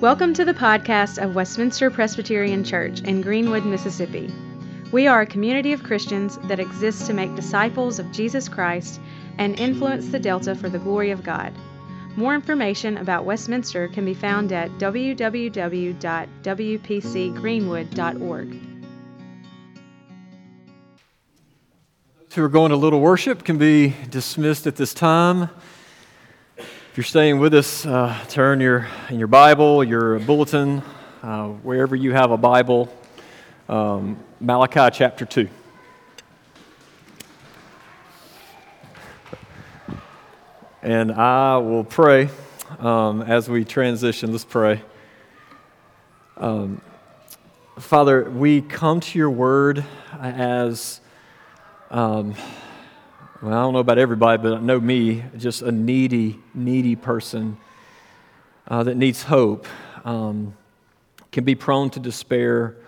Welcome to the podcast of Westminster Presbyterian Church in Greenwood, Mississippi. We are a community of Christians that exists to make disciples of Jesus Christ and influence the Delta for the glory of God. More information about Westminster can be found at www.wpcgreenwood.org. Those who are going to little worship can be dismissed at this time. You're staying with us, uh, turn your in your Bible, your bulletin, uh, wherever you have a Bible, um, Malachi chapter two. And I will pray um, as we transition. Let's pray. Um, Father, we come to your word as um, well, I don't know about everybody, but I know me, just a needy, needy person uh, that needs hope, um, can be prone to despair,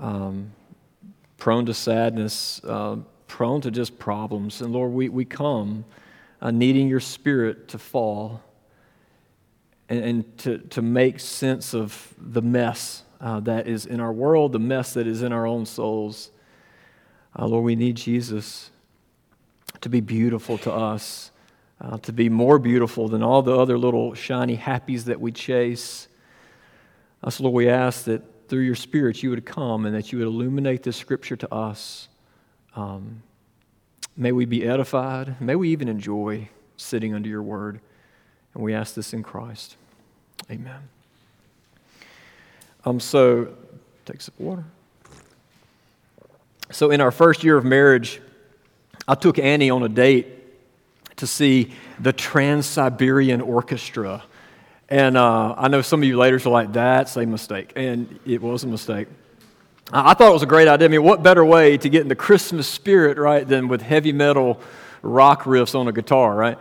um, prone to sadness, uh, prone to just problems. And Lord, we, we come uh, needing your spirit to fall and, and, to, to make sense of the mess uh, that is in our world, the mess that is in our own souls. Uh, Lord, we need Jesus to be beautiful to us, uh, to be more beautiful than all the other little shiny happies that we chase. So, Lord, we ask that through your Spirit you would come and that you would illuminate this scripture to us. Um, may we be edified. May we even enjoy sitting under your word. And we ask this in Christ. Amen. Um, so, take some water. So, in our first year of marriage, I took Annie on a date to see the Trans Siberian Orchestra. And uh, I know some of you ladies are like, that's a mistake. And it was a mistake. I thought it was a great idea. I mean, what better way to get in the Christmas spirit, right, than with heavy metal rock riffs on a guitar, right?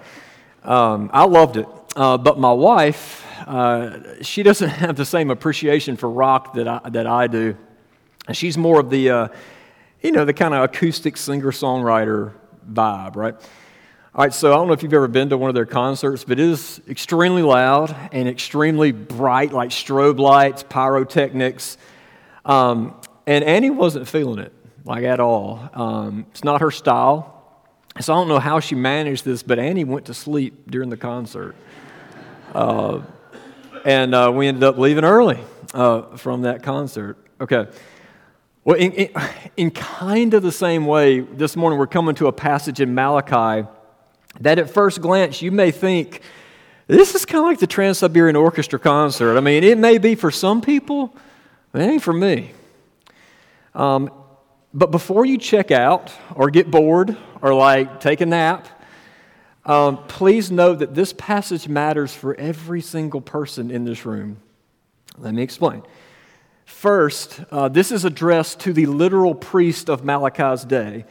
Um, I loved it. Uh, but my wife, uh, she doesn't have the same appreciation for rock that I, that I do. And she's more of the uh, you know, the kind of acoustic singer songwriter vibe, right? All right, so I don't know if you've ever been to one of their concerts, but it is extremely loud and extremely bright, like strobe lights, pyrotechnics. Um, and Annie wasn't feeling it, like at all. Um, it's not her style. So I don't know how she managed this, but Annie went to sleep during the concert. Uh, and uh, we ended up leaving early uh, from that concert. Okay. Well, in, in, in, kind of the same way, this morning we're coming to a passage in Malachi that at first glance you may think, this is kind of like the Trans Siberian Orchestra concert. I mean, it may be for some people, but it ain't for me. Um, but before you check out or get bored or like take a nap, um, please know that this passage matters for every single person in this room. Let me explain. First, uh, this is addressed to the literal priest of Malachi's day.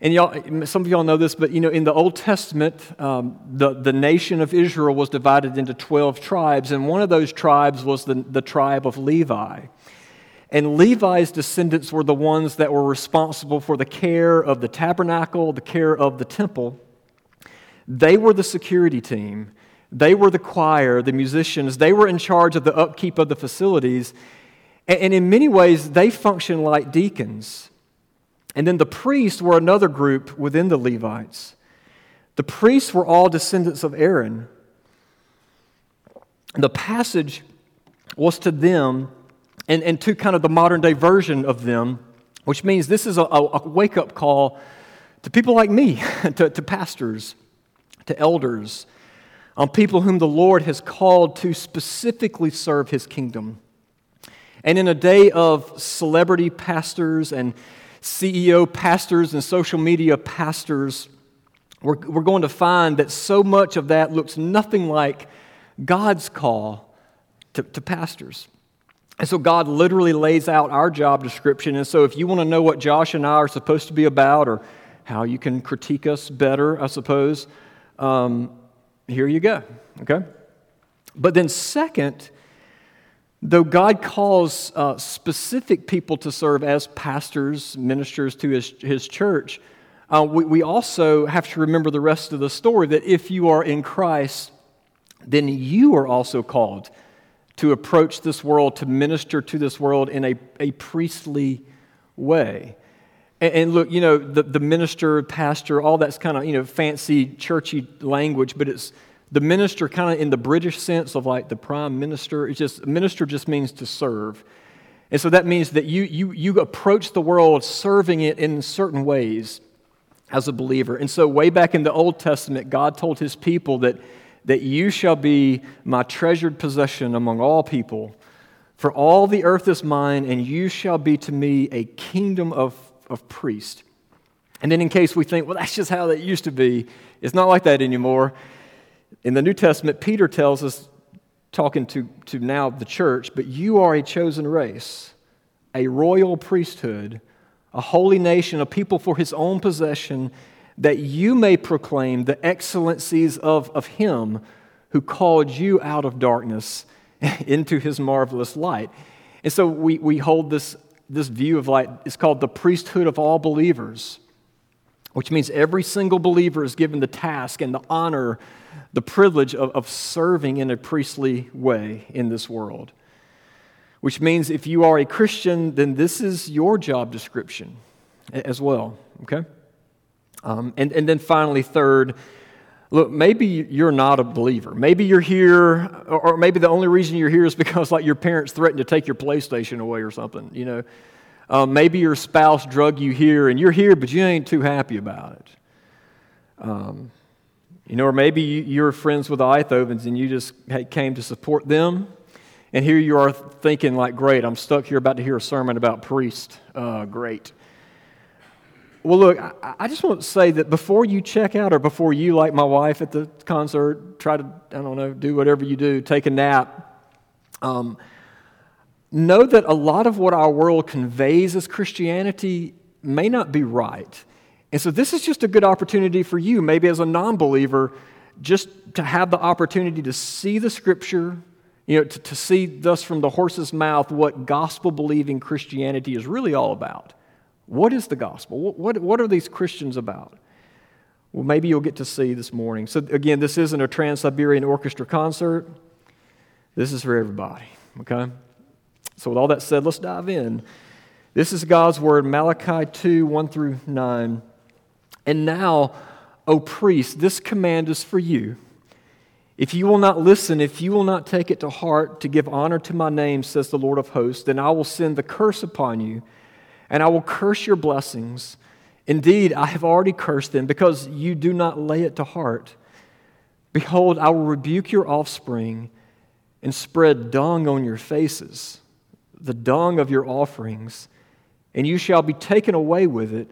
And y'all, some of y'all know this, but you know, in the Old Testament, um, the, the nation of Israel was divided into 12 tribes, and one of those tribes was the, the tribe of Levi. And Levi's descendants were the ones that were responsible for the care of the tabernacle, the care of the temple. They were the security team, they were the choir, the musicians, they were in charge of the upkeep of the facilities. And in many ways, they function like deacons. And then the priests were another group within the Levites. The priests were all descendants of Aaron. The passage was to them and, and to kind of the modern day version of them, which means this is a, a wake up call to people like me, to, to pastors, to elders, on people whom the Lord has called to specifically serve his kingdom. And in a day of celebrity pastors and CEO pastors and social media pastors, we're, we're going to find that so much of that looks nothing like God's call to, to pastors. And so God literally lays out our job description. And so if you want to know what Josh and I are supposed to be about or how you can critique us better, I suppose, um, here you go. Okay? But then, second, Though God calls uh, specific people to serve as pastors, ministers to his, his church, uh, we, we also have to remember the rest of the story that if you are in Christ, then you are also called to approach this world, to minister to this world in a, a priestly way. And, and look, you know, the, the minister, pastor, all that's kind of, you know, fancy, churchy language, but it's the minister kind of in the British sense of like the prime minister. It's just, minister just means to serve. And so that means that you, you, you approach the world serving it in certain ways as a believer. And so, way back in the Old Testament, God told his people that, that you shall be my treasured possession among all people. For all the earth is mine, and you shall be to me a kingdom of, of priests. And then, in case we think, well, that's just how that used to be, it's not like that anymore. In the New Testament, Peter tells us, talking to, to now the church, but you are a chosen race, a royal priesthood a holy nation, a people for his own possession, that you may proclaim the excellencies of, of him who called you out of darkness into his marvelous light. And so we, we hold this, this view of like, it's called the priesthood of all believers, which means every single believer is given the task and the honor, the privilege of, of serving in a priestly way in this world which means if you are a Christian, then this is your job description as well, okay? Um, and, and then finally, third, look, maybe you're not a believer. Maybe you're here, or maybe the only reason you're here is because like your parents threatened to take your PlayStation away or something, you know. Um, maybe your spouse drug you here and you're here, but you ain't too happy about it. Um, you know, or maybe you're friends with the Ithovens and you just came to support them and here you are thinking, like, great, I'm stuck here about to hear a sermon about priest. Uh, great. Well, look, I, I, just want to say that before you check out, or before you, like my wife at the concert, try to, I don't know, do whatever you do, take a nap, um, know that a lot of what our world conveys as Christianity may not be right. And so this is just a good opportunity for you, maybe as a non believer, just to have the opportunity to see the scripture you know, to, to see thus from the horse's mouth what gospel believing Christianity is really all about. What is the gospel? What, what, what are these Christians about? Well, maybe you'll get to see this morning. So, again, this isn't a Trans Siberian Orchestra concert. This is for everybody, okay? So, with all that said, let's dive in. This is God's word, Malachi 2 1 through 9. And now, O priest, this command is for you. If you will not listen, if you will not take it to heart to give honor to my name, says the Lord of hosts, then I will send the curse upon you, and I will curse your blessings. Indeed, I have already cursed them because you do not lay it to heart. Behold, I will rebuke your offspring and spread dung on your faces, the dung of your offerings, and you shall be taken away with it.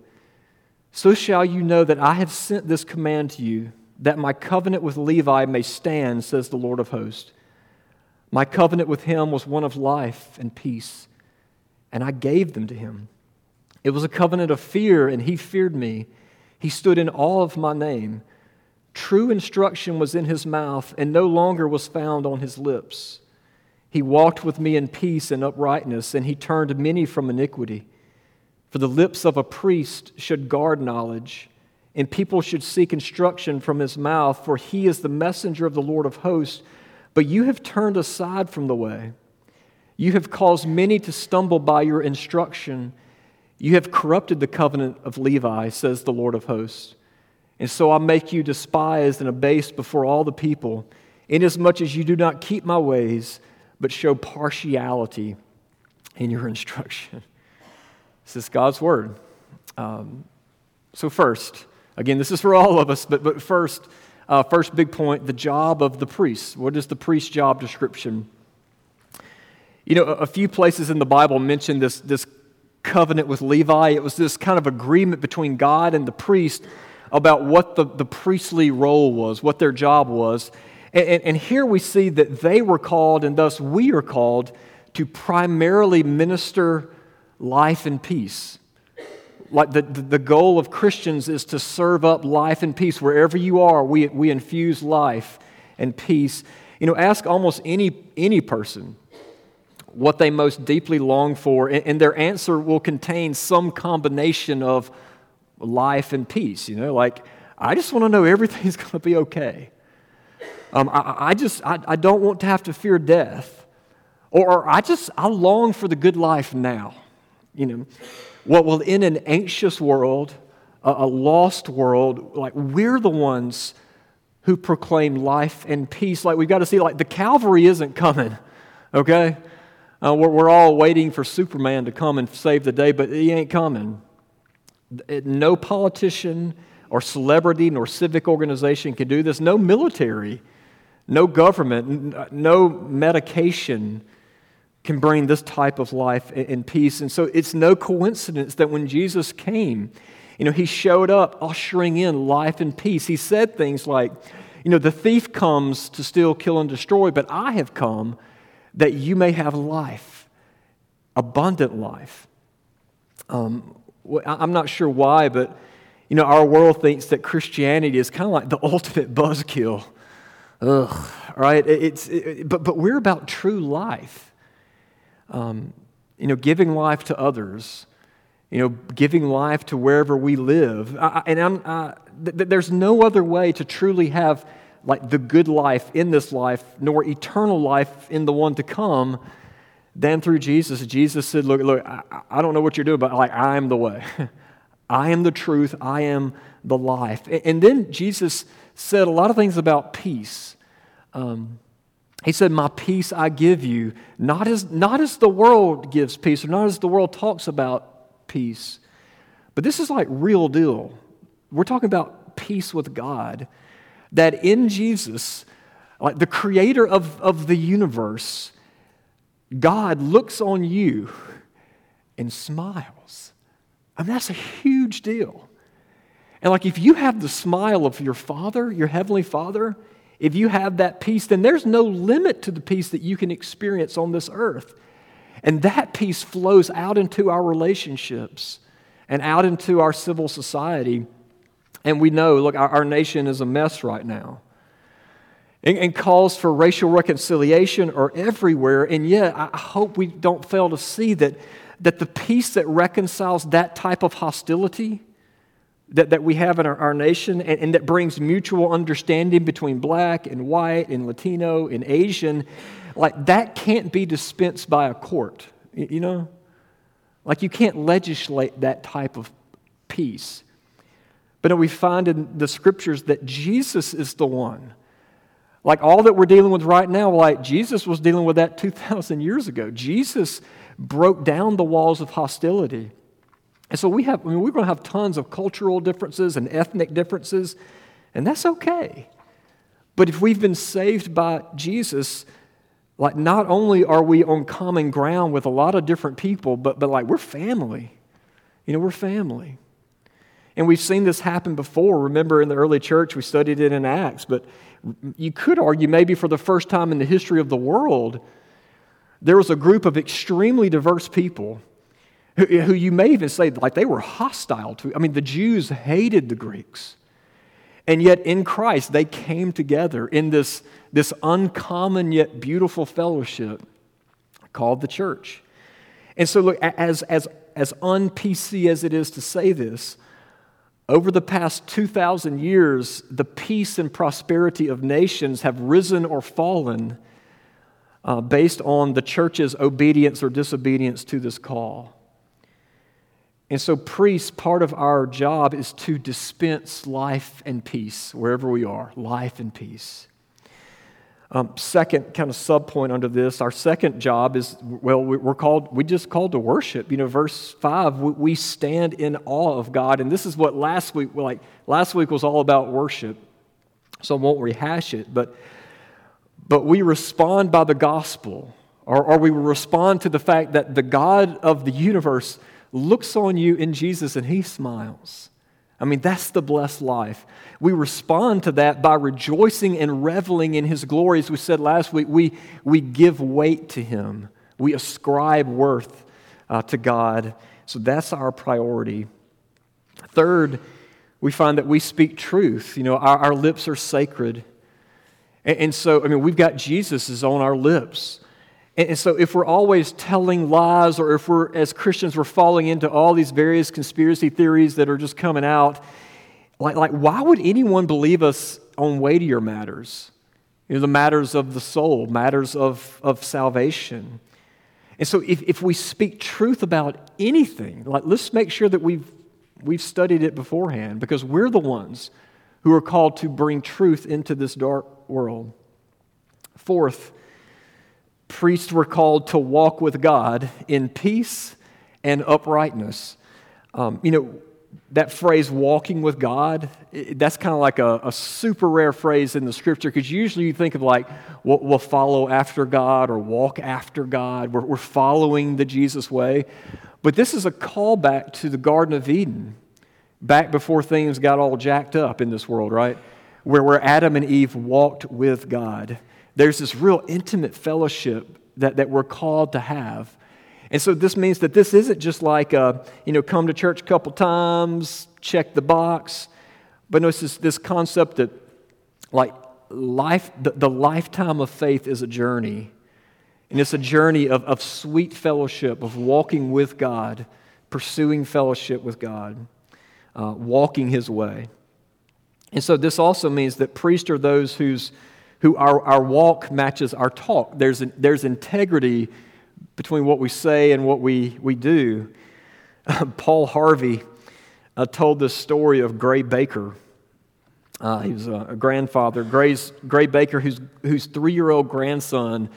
So shall you know that I have sent this command to you that my covenant with Levi may stand, says the Lord of hosts. My covenant with him was one of life and peace, and I gave them to him. It was a covenant of fear, and he feared me. He stood in awe of my name. True instruction was in his mouth, and no longer was found on his lips. He walked with me in peace and uprightness, and he turned many from iniquity. For the lips of a priest should guard knowledge and people should seek instruction from his mouth, for he is the messenger of the Lord of hosts. But you have turned aside from the way. You have caused many to stumble by your instruction. You have corrupted the covenant of Levi, says the Lord of hosts. And so I make you despised and abased before all the people, inasmuch as you do not keep my ways, but show partiality in your instruction. This is God's word. Um, so, first, Again, this is for all of us, but, but first, uh, first big point the job of the priest. What is the priest's job description? You know, a, a few places in the Bible mention this, this covenant with Levi. It was this kind of agreement between God and the priest about what the, the priestly role was, what their job was. And, and, and here we see that they were called, and thus we are called, to primarily minister life and peace like the, the goal of Christians is to serve up life and peace. Wherever you are, we, we infuse life and peace. You know, ask almost any, any person what they most deeply long for, and, and their answer will contain some combination of life and peace. You know, like, I just want to know everything's going to be okay. Um, I, I, just, I, I don't want to have to fear death. Or, or I just, I long for the good life now. You know, what well in an anxious world, a, a lost world, like we're the ones who proclaim life and peace. Like we've got to see, like the Calvary isn't coming, okay? Uh, we're, we're all waiting for Superman to come and save the day, but he ain't coming. No politician or celebrity nor civic organization can do this. No military, no government, no medication can bring this type of life and peace. And so it's no coincidence that when Jesus came, you know, he showed up ushering in life and peace. He said things like, you know, the thief comes to steal, kill, and destroy, but I have come that you may have life, abundant life. Um, I'm not sure why, but, you know, our world thinks that Christianity is kind of like the ultimate buzzkill. Ugh, right? It's, it, but, but we're about true life. Um, you know, giving life to others you know, giving life to wherever we live. I, and I'm, uh, th- there's no other way to truly have like the good life in this life, nor eternal life in the one to come, than through Jesus. Jesus said, "Look, look, I, I don't know what you're doing, but like I am the way, I am the truth, I am the life." And, and then Jesus said a lot of things about peace. Um, he said, My peace I give you, not as, not as the world gives peace, or not as the world talks about peace. But this is like real deal. We're talking about peace with God. That in Jesus, like the creator of, of the universe, God looks on you and smiles. I mean, that's a huge deal. And like if you have the smile of your Father, your Heavenly Father, if you have that peace, then there's no limit to the peace that you can experience on this earth. And that peace flows out into our relationships and out into our civil society. And we know, look, our, our nation is a mess right now. And, and, calls for racial reconciliation are everywhere. And yet, I hope we don't fail to see that, that the peace that reconciles that type of hostility that, that we have in our, our nation and, and that brings mutual understanding between black and white and Latino and Asian like that can't be dispensed by a court, you know? Like you can't legislate that type of peace. But we find in the scriptures that Jesus is the one. Like all that we're dealing with right now, like Jesus was dealing with that 2,000 years ago. Jesus broke down the walls of hostility. And so we have, I mean, we're going to have tons of cultural differences and ethnic differences, and that's okay. But if we've been saved by Jesus, like not only are we on common ground with a lot of different people, but, but like we're family. You know, we're family. And we've seen this happen before. Remember in the early church, we studied it in Acts, but you could argue maybe for the first time in the history of the world, there was a group of extremely diverse people who, you may even say like they were hostile to. I mean, the Jews hated the Greeks. And yet, in Christ, they came together in this, this uncommon yet beautiful fellowship called the church. And so, look, as, as, as un PC as it is to say this, over the past 2,000 years, the peace and prosperity of nations have risen or fallen uh, based on the church's obedience or disobedience to this call. And so, priests, part of our job is to dispense life and peace wherever we are life and peace. Um, second kind of subpoint under this, our second job is well, we're called, we just called to worship. You know, verse five, we stand in awe of God, and this is what last week, like last week was all about worship, so I won't rehash it, but but we respond by the gospel, or, or we respond to the fact that the God of the universe looks on you in Jesus and he smiles. I mean, that's the blessed life. We respond to that by rejoicing and reveling in his glory. As we said last week, we, we give weight to him, we ascribe worth uh, to God. So that's our priority. Third, we find that we speak truth. You know, our, our lips are sacred. And, and so, I mean, we've got Jesus is on our lips. And so, if we're always telling lies, or if we're, as Christians, we're falling into all these various conspiracy theories that are just coming out, like, like why would anyone believe us on weightier matters? you know, the matters of the soul, matters of, of salvation. And so if, if we speak truth about anything, like let's make sure that we've, we've studied it beforehand because we're the ones who are called to bring truth into this dark world. Fourth, priests were called to walk with God in peace and uprightness. Um, you know, that phrase, walking with God, that's kind of like a, a, super rare phrase in the scripture because usually you think of like, we'll, we'll, follow after God or walk after God. We're, we're following the Jesus way. But this is a callback to the Garden of Eden, back before things got all jacked up in this world, right? Where, where Adam and Eve walked with God. There's this real intimate fellowship that, that we're called to have. And so this means that this isn't just like, a, you know, come to church a couple times, check the box, but no, it's this, this concept that, like, life, the, the lifetime of faith is a journey. And it's a journey of, of sweet fellowship, of walking with God, pursuing fellowship with God, uh, walking His way. And so this also means that priests are those whose, who our, our walk matches our talk. There's, an, there's integrity between what we say and what we, we do. Paul Harvey uh, told this story of Gray Baker. Uh, he was a, a grandfather, Gray's, Gray Baker, whose, whose three year old grandson,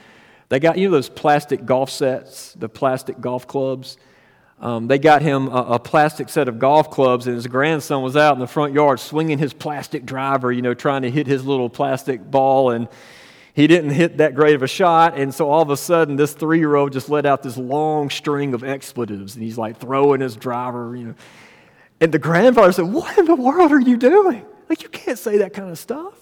they got, you know, those plastic golf sets, the plastic golf clubs? Um, they got him a, a, plastic set of golf clubs, and his grandson was out in the front yard swinging his plastic driver, you know, trying to hit his little plastic ball. And he didn't hit that great of a shot. And so all of a sudden, this three year old just let out this long string of expletives. And he's like throwing his driver, you know. And the grandfather said, What in the world are you doing? Like, you can't say that kind of stuff.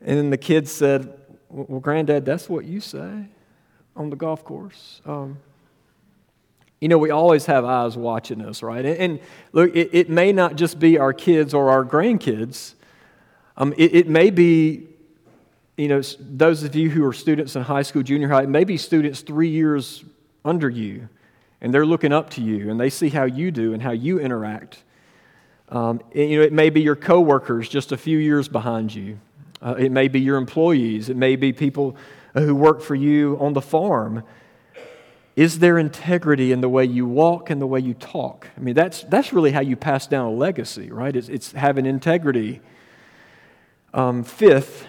And then the kid said, Well, Granddad, that's what you say on the golf course. Um, you know, we always have eyes watching us, right? And, and look, it, it, may not just be our kids or our grandkids. Um, it, it may be you know, those of you who are students in high school, junior high, maybe students three years under you, and they're looking up to you, and they see how you do and how you interact. Um, and, you know, it may be your coworkers just a few years behind you. Uh, it may be your employees. It may be people who work for you on the farm. Is there integrity in the way you walk and the way you talk? I mean, that's, that's really how you pass down a legacy, right? It's, it's having integrity. Um, fifth,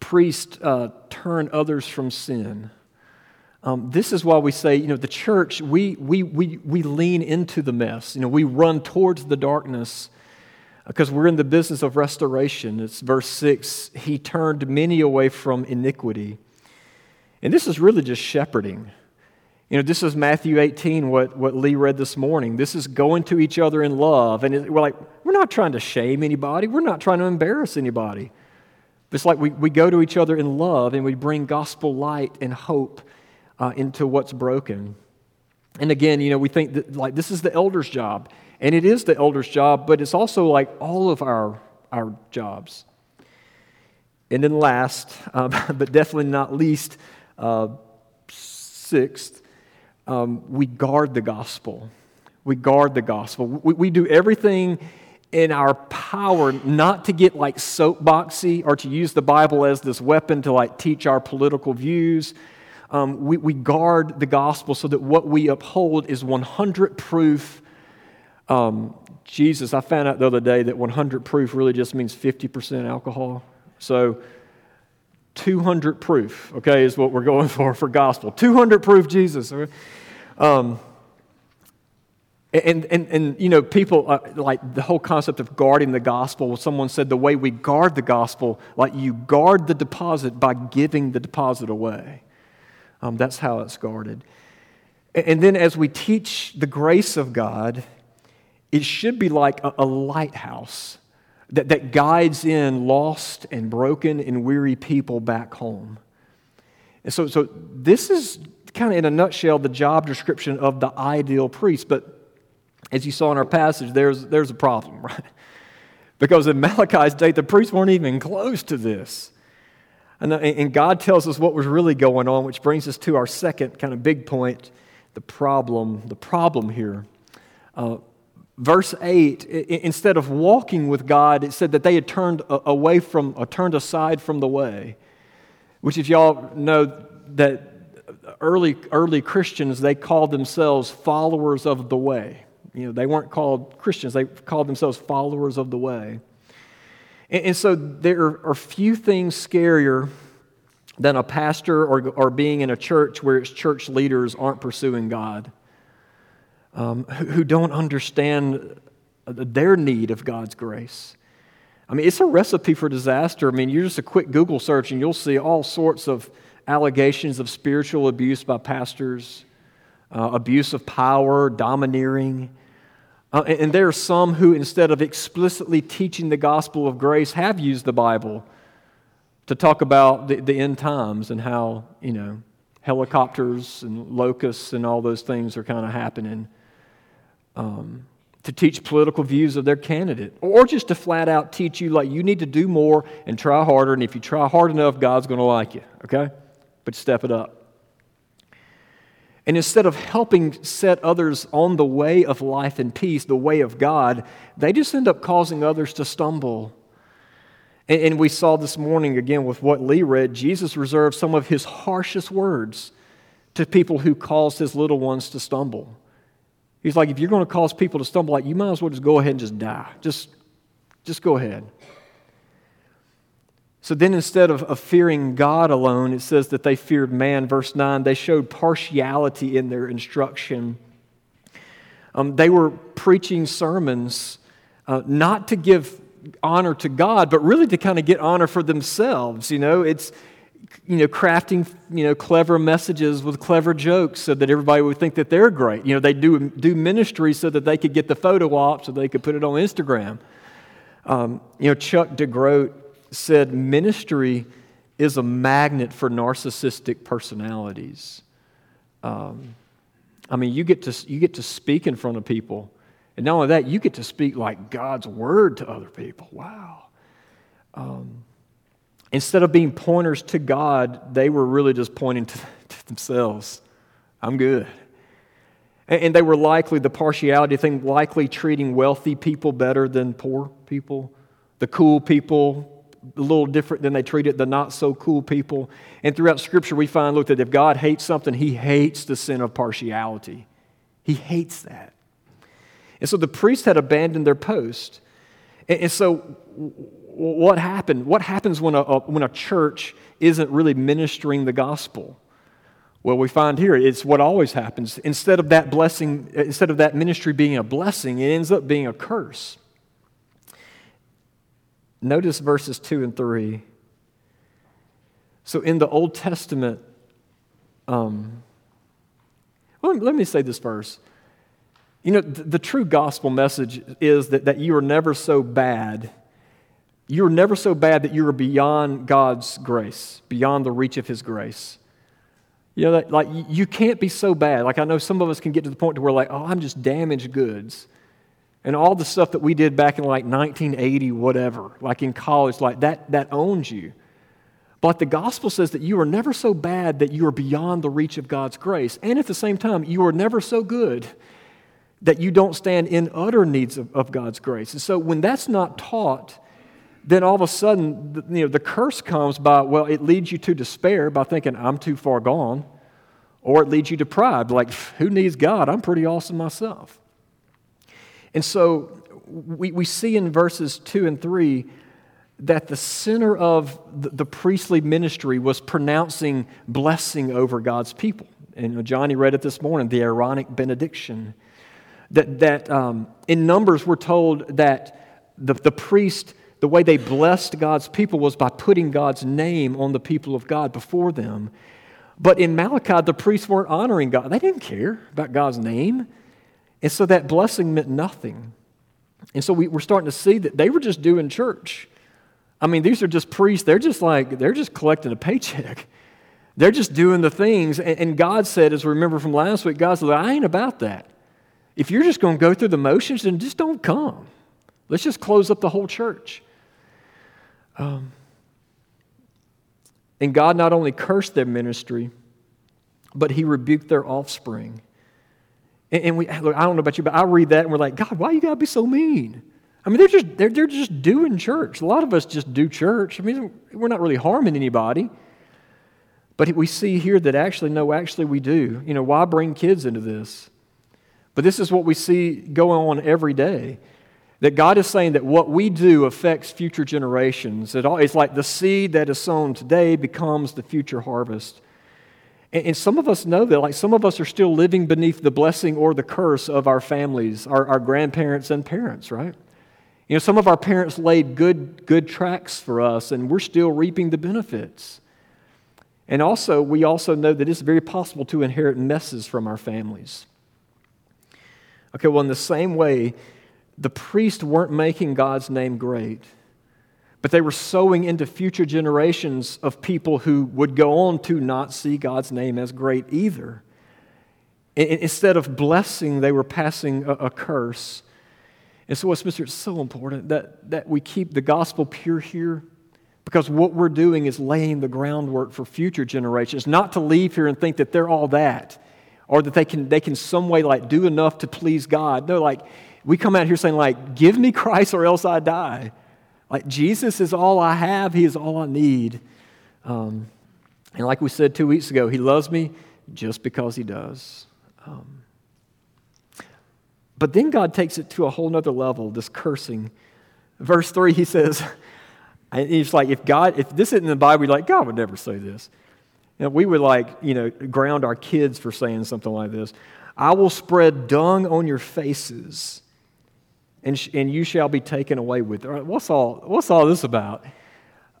priests uh, turn others from sin. Um, this is why we say, you know, the church, we, we, we, we lean into the mess. You know, we run towards the darkness because we're in the business of restoration. It's verse 6 He turned many away from iniquity. And this is really just shepherding. You know, this is Matthew 18, what, what Lee read this morning. This is going to each other in love. And it, we're like, we're not trying to shame anybody, we're not trying to embarrass anybody. It's like we, we go to each other in love and we bring gospel light and hope uh, into what's broken. And again, you know, we think that like this is the elder's job, and it is the elder's job, but it's also like all of our, our jobs. And then last, um, but definitely not least, uh, sixth, um, we guard the gospel. We guard the gospel. We, we do everything in our power not to get like soapboxy or to use the Bible as this weapon to like teach our political views. Um, we, we guard the gospel so that what we uphold is 100 proof. Um, Jesus, I found out the other day that 100 proof really just means 50% alcohol. So 200 proof, okay, is what we're going for for gospel. 200 proof Jesus. Um, and, and, and you know, people, uh, like the whole concept of guarding the gospel, someone said the way we guard the gospel, like you guard the deposit by giving the deposit away. Um, that's how it's guarded. And then as we teach the grace of God, it should be like a, a lighthouse that, that guides in lost and broken and weary people back home. And so, so this is kind of in a nutshell the job description of the ideal priest. But as you saw in our passage, there's, there's a problem, right? Because in Malachi's day, the priests weren't even close to this. And, uh, and God tells us what was really going on, which brings us to our second kind of big point the problem, the problem here. Uh, verse 8, instead of walking with God, it said that they had turned uh, away from, or turned aside from the way. Which, if y'all know that early, early Christians, they called themselves followers of the way. You know, they weren't called Christians, they called themselves followers of the way. And, and so there are few things scarier than a pastor or, or being in a church where its church leaders aren't pursuing God um, who don't understand their need of God's grace. I mean, it's a recipe for disaster. I mean, you're just a quick Google search and you'll see all sorts of allegations of spiritual abuse by pastors, uh, abuse of power, domineering. Uh, and, and there are some who, instead of explicitly teaching the gospel of grace, have used the Bible to talk about the, the end times and how, you know, helicopters and locusts and all those things are kind of happening um, to teach political views of their candidate, or just to flat out teach you, like, you need to do more and try harder, and if you try hard enough, God's going to like you, okay? But step it up. And instead of helping set others on the way of life and peace, the way of God, they just end up causing others to stumble. And, and we saw this morning again with what Lee read, Jesus reserved some of his harshest words to people who caused his little ones to stumble. He's like, if you're going to cause people to stumble, like you might as well just go ahead and just die. Just, just go ahead. So then, instead of, of fearing God alone, it says that they feared man. Verse 9, they showed partiality in their instruction. Um, they were preaching sermons uh, not to give honor to God, but really to kind of get honor for themselves. You know, it's you know, crafting, you know, clever messages with clever jokes so that everybody would think that they're great. You know, they do, do ministry so that they could get the photo op so they could put it on Instagram. Um, you know, Chuck DeGroat said ministry is a magnet for narcissistic personalities. Um, I mean, you get, to, you get to speak in front of people. And not only that, you get to speak like God's word to other people. Wow. Um, instead of being pointers to God, they were really just pointing to, to themselves. I'm good. And, and they were likely, the partiality thing, likely treating wealthy people better than poor people, the cool people a little different than they treated the not so cool people. And throughout Scripture, we find, look, that if God hates something, He hates the sin of partiality. He hates that. And so the priests had abandoned their post. And, and so what happened? What happens when a, a, when a church isn't really ministering the gospel? Well, we find here it's what always happens. Instead of that blessing, instead of that ministry being a blessing, it ends up being a curse. Notice verses 2 and 3. So in the Old Testament, um, well, let me say this first. You know, the, the true gospel message is that, that you are never so bad you're never so bad that you are beyond God's grace, beyond the reach of His grace. You know, that, like, you can't be so bad. Like, I know some of us can get to the point to where, like, oh, I'm just damaged goods. And all the stuff that we did back in, like, 1980, whatever, like in college, like, that, that owns you. But the gospel says that you are never so bad that you are beyond the reach of God's grace. And at the same time, you are never so good that you don't stand in utter needs of, of God's grace. And so when that's not taught, then all of a sudden, you know, the curse comes by, well, it leads you to despair by thinking, I'm too far gone. Or it leads you to pride, like, who needs God? I'm pretty awesome myself. And so we, we see in verses 2 and 3 that the center of the, the priestly ministry was pronouncing blessing over God's people. And Johnny read it this morning, the Aaronic benediction. That, that um, in Numbers, we're told that the, the priest the way they blessed God's people was by putting God's name on the people of God before them. But in Malachi, the priests weren't honoring God. They didn't care about God's name. And so that blessing meant nothing. And so we, are starting to see that they were just doing church. I mean, these are just priests. They're just like, they're just collecting a paycheck. They're just doing the things. And, and God said, as we remember from last week, God said, I ain't about that. If you're just going to go through the motions, then just don't come. Let's just close up the whole church. Um, and God not only cursed their ministry, but he rebuked their offspring. And, and we, look, I don't know about you, but I read that and we're like, God, why you got to be so mean? I mean, they're just, they're, they're just doing church. A lot of us just do church. I mean, we're not really harming anybody. But we see here that actually, no, actually we do. You know, why bring kids into this? But this is what we see going on every day. That God is saying that what we do affects future generations. It's like the seed that is sown today becomes the future harvest. And some of us know that, like some of us are still living beneath the blessing or the curse of our families, our, our grandparents and parents, right? You know, some of our parents laid good, good tracks for us, and we're still reaping the benefits. And also, we also know that it's very possible to inherit messes from our families. Okay, well, in the same way, the priests weren't making God's name great but they were sowing into future generations of people who would go on to not see God's name as great either. Instead of blessing, they were passing a, curse. And so, Westminster, it's so important that, that we keep the gospel pure here because what we're doing is laying the groundwork for future generations, not to leave here and think that they're all that or that they can, they can some way like do enough to please God. No, like we come out here saying like, give me Christ or else I die. Like, Jesus is all I have, He is all I need. Um, and like we said two weeks ago, He loves me just because He does. Um, but then God takes it to a whole nother level, this cursing. Verse 3, He says, and it's like, if God, if this isn't in the Bible, you're like, God would never say this. Know, we would like, you know, ground our kids for saying something like this. I will spread dung on your faces and, sh- and you shall be taken away with it. What's all, what's all this about?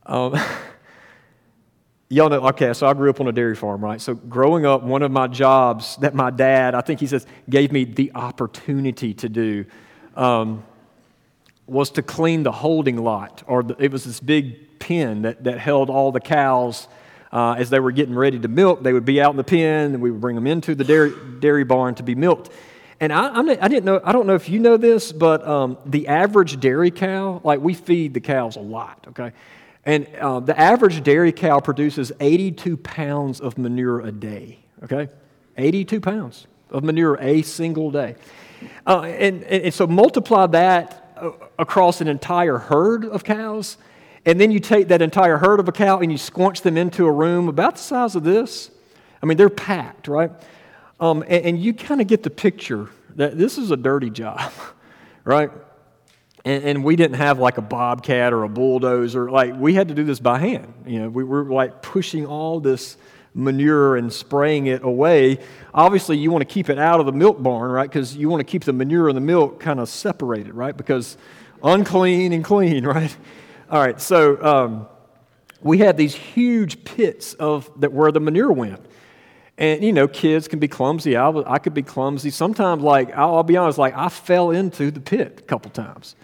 Um, y'all know, okay, so I grew up on a dairy farm, right? So growing up, one of my jobs that my dad, I think he says, gave me the opportunity to do um, was to clean the holding lot. Or the, it was this big pen that, that held all the cows. Uh, as they were getting ready to milk, they would be out in the pen, and we would bring them into the dairy, dairy barn to be milked. And I, I'm, I didn't know, I don't know if you know this, but um, the average dairy cow, like we feed the cows a lot, okay? And uh, the average dairy cow produces 82 pounds of manure a day, okay? 82 pounds of manure a single day. Uh, and, and so multiply that uh, across an entire herd of cows, and then you take that entire herd of a cow and you squunch them into a room about the size of this. I mean, they're packed, right? Um, and, and, you kind of get the picture that this is a dirty job, right? And, and, we didn't have like a bobcat or a bulldozer. Like we had to do this by hand. You know, we were like pushing all this manure and spraying it away. Obviously, you want to keep it out of the milk barn, right? Because you want to keep the manure and the milk kind of separated, right? Because unclean and clean, right? All right, so um, we had these huge pits of that where the manure went. And, you know, kids can be clumsy. I, was, I could be clumsy. Sometimes, like, I'll, I'll, be honest, like, I fell into the pit a couple times.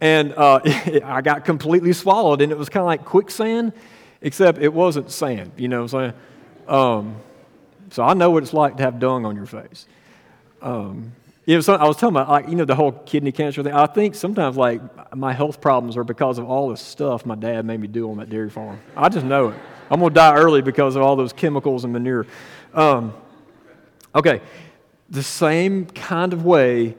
And uh, I got completely swallowed, and it was kind of like quicksand, except it wasn't sand, you know what I'm saying? Um, so I know what it's like to have dung on your face. Um, you know, so I was telling about, like, you know, the whole kidney cancer thing. I think sometimes, like, my health problems are because of all the stuff my dad made me do on that dairy farm. I just know it. I'm going to die early because of all those chemicals and manure. Um, okay, the same kind of way,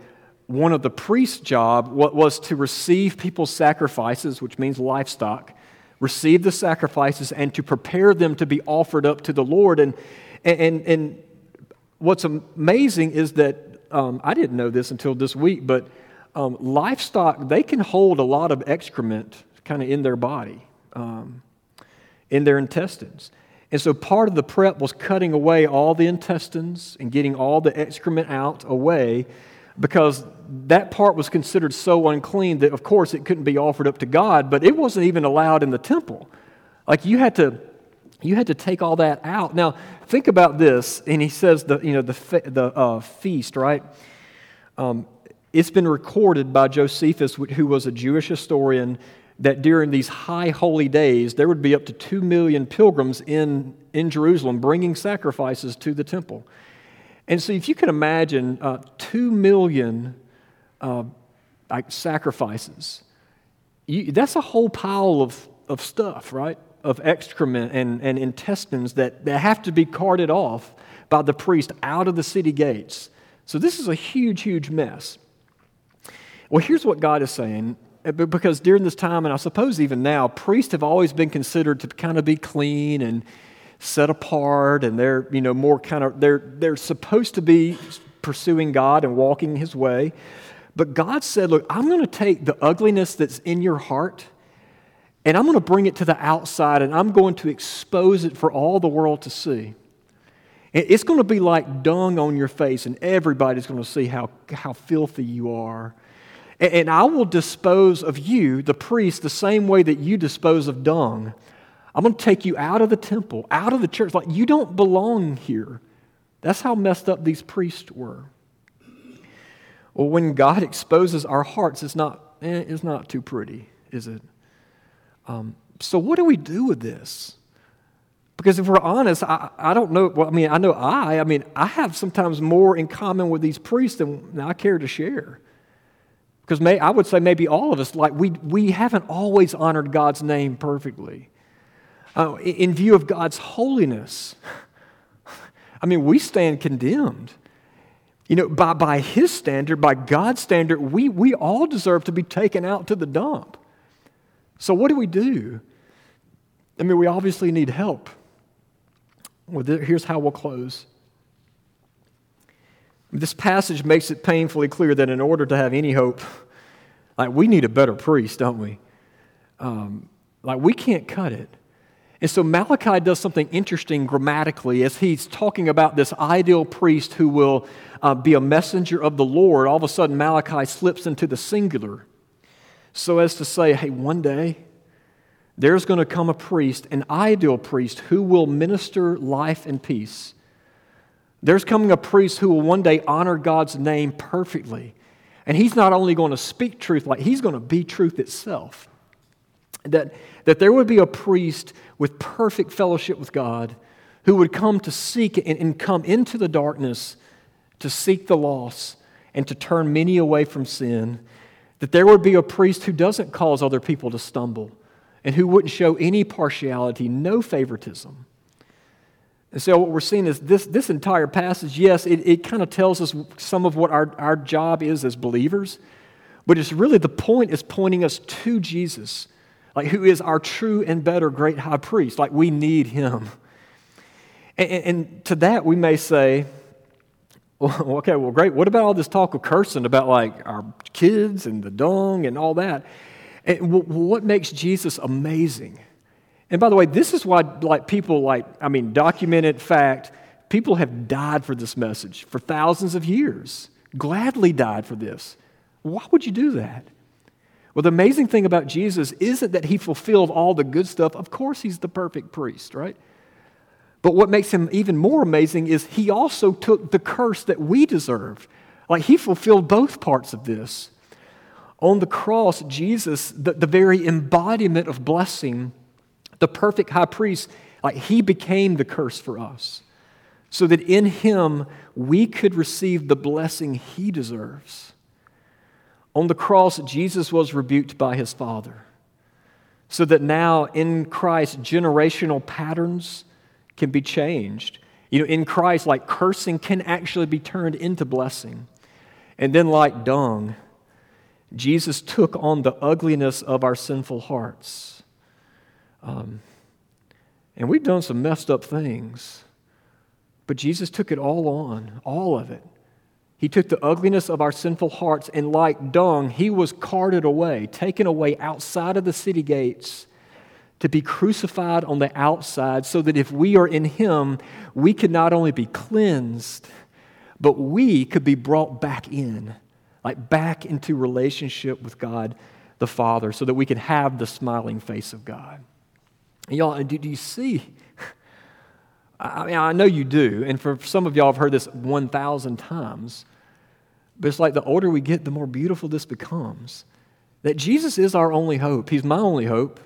one of the priest's job was to receive people's sacrifices, which means livestock, receive the sacrifices, and to prepare them to be offered up to the Lord. And, and, and what's amazing is that um, I didn't know this until this week, but um, livestock, they can hold a lot of excrement kind of in their body. Um, in their intestines. And so part of the prep was cutting away all the intestines and getting all the excrement out away because that part was considered so unclean that, of course, it couldn't be offered up to God, but it wasn't even allowed in the temple. Like you had to. You had to take all that out. Now, think about this. And he says the, you know, the, the uh, feast, right? Um, it's been recorded by Josephus, who was a Jewish historian, that during these high holy days, there would be up to 2 million pilgrims in, in Jerusalem bringing sacrifices to the temple. And so, if you can imagine uh, 2 million uh, like sacrifices, you, that's a whole pile of, of stuff, right? Of excrement and, and intestines that, that have to be carted off by the priest out of the city gates So this is a huge, huge mess. Well, here's what God is saying Uh, because during this time, and I suppose even now, priests have always been considered to kind of be clean and set apart, and they're, you know, more kind of, they're, they're supposed to be pursuing God and walking His way. But God said, Look, I'm going to take the ugliness that's in your heart and I'm going to bring it to the outside and I'm going to expose it for all the world to see. It's going to be like dung on your face, and everybody's going to see how, how filthy you are. And I will dispose of you, the priest, the same way that you dispose of dung. I'm going to take you out of the temple, out of the church. Like you don't belong here. That's how messed up these priests were. Well, when God exposes our hearts, it's not, eh, it's not too pretty, is it? Um, so, what do we do with this? Because if we're honest, I, I don't know. Well, I mean, I know I, I mean, I have sometimes more in common with these priests than I care to share. Because I would say maybe all of us, like we, we haven't always honored God's name perfectly. Uh, in view of God's holiness, I mean, we stand condemned. You know, by, by His standard, by God's standard, we, we all deserve to be taken out to the dump. So, what do we do? I mean, we obviously need help. Well, here's how we'll close. This passage makes it painfully clear that in order to have any hope, like we need a better priest, don't we? Um, like we can't cut it. And so Malachi does something interesting grammatically as he's talking about this ideal priest who will uh, be a messenger of the Lord. All of a sudden, Malachi slips into the singular so as to say, hey, one day there's going to come a priest, an ideal priest, who will minister life and peace. There's coming a priest who will one day honor God's name perfectly. And he's not only going to speak truth, like he's going to be truth itself. That, that there would be a priest with perfect fellowship with God who would come to seek and, and come into the darkness to seek the lost and to turn many away from sin that there would be a priest who doesn't cause other people to stumble and who wouldn't show any partiality, no favoritism. And so, what we're seeing is this, this entire passage, yes, it, it kind of tells us some of what our, our job is as believers, but it's really the point is pointing us to Jesus, like who is our true and better great high priest. Like we need him. And, and to that, we may say, well, okay, well, great. What about all this talk of cursing about like our kids and the dung and all that? And what makes Jesus amazing? And by the way, this is why like people like I mean documented fact, people have died for this message for thousands of years. Gladly died for this. Why would you do that? Well, the amazing thing about Jesus isn't that he fulfilled all the good stuff. Of course, he's the perfect priest, right? But what makes him even more amazing is he also took the curse that we deserve. Like he fulfilled both parts of this. On the cross, Jesus, the, the very embodiment of blessing, the perfect high priest, like he became the curse for us. So that in him we could receive the blessing he deserves. On the cross, Jesus was rebuked by his Father. So that now in Christ, generational patterns can be changed. You know, in Christ, like cursing can actually be turned into blessing. And then, like dung, Jesus took on the ugliness of our sinful hearts. Um, and we've done some messed up things, but Jesus took it all on, all of it. He took the ugliness of our sinful hearts, and like dung, he was carted away, taken away outside of the city gates to be crucified on the outside so that if we are in Him, we could not only be cleansed, but we could be brought back in, like back into relationship with God the Father, so that we could have the smiling face of God. Y'all, do, do you see? I mean, I know you do, and for some of y'all, I've heard this 1,000 times, but it's like the older we get, the more beautiful this becomes. That Jesus is our only hope. He's my only hope.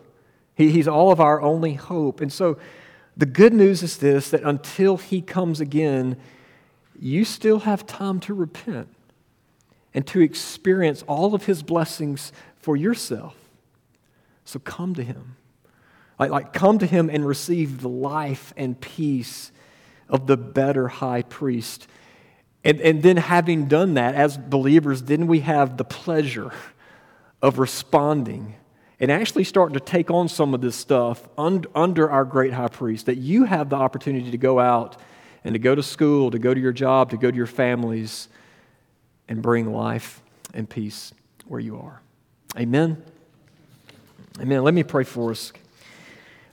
He, he's all of our only hope. And so the good news is this that until He comes again, you still have time to repent and to experience all of His blessings for yourself. So come to Him. Like, like come to Him and receive the life and peace of the better high priest. And, and then, having done that as believers, then we have the pleasure of responding and actually starting to take on some of this stuff un- under our great high priest. That you have the opportunity to go out and to go to school, to go to your job, to go to your families, and bring life and peace where you are. Amen. Amen. Let me pray for us.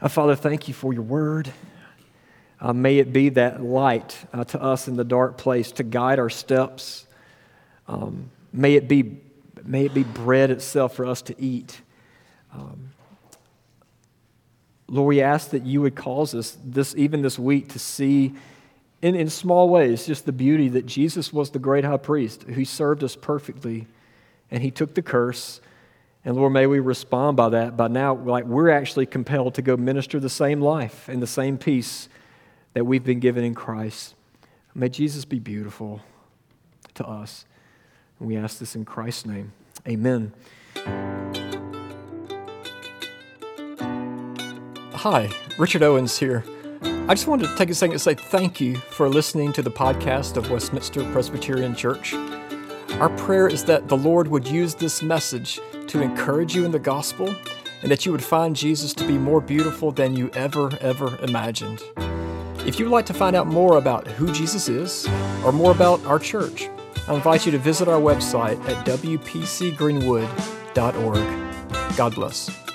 Uh, Father, thank you for your word. Uh, may it be that light uh, to us in the dark place to guide our steps. Um, may, it be, may it be bread itself for us to eat. Um, Lord, we ask that you would cause us this, even this week to see in, in small ways just the beauty that Jesus was the great high priest who served us perfectly and he took the curse. And Lord, may we respond by that. By now, like we're actually compelled to go minister the same life and the same peace that we've been given in Christ. May Jesus be beautiful to us. And we ask this in Christ's name. Amen. Hi, Richard Owens here. I just wanted to take a second to say thank you for listening to the podcast of Westminster Presbyterian Church. Our prayer is that the Lord would use this message to encourage you in the gospel and that you would find Jesus to be more beautiful than you ever, ever imagined. If you'd like to find out more about who Jesus is or more about our church, I invite you to visit our website at wpcgreenwood.org. God bless.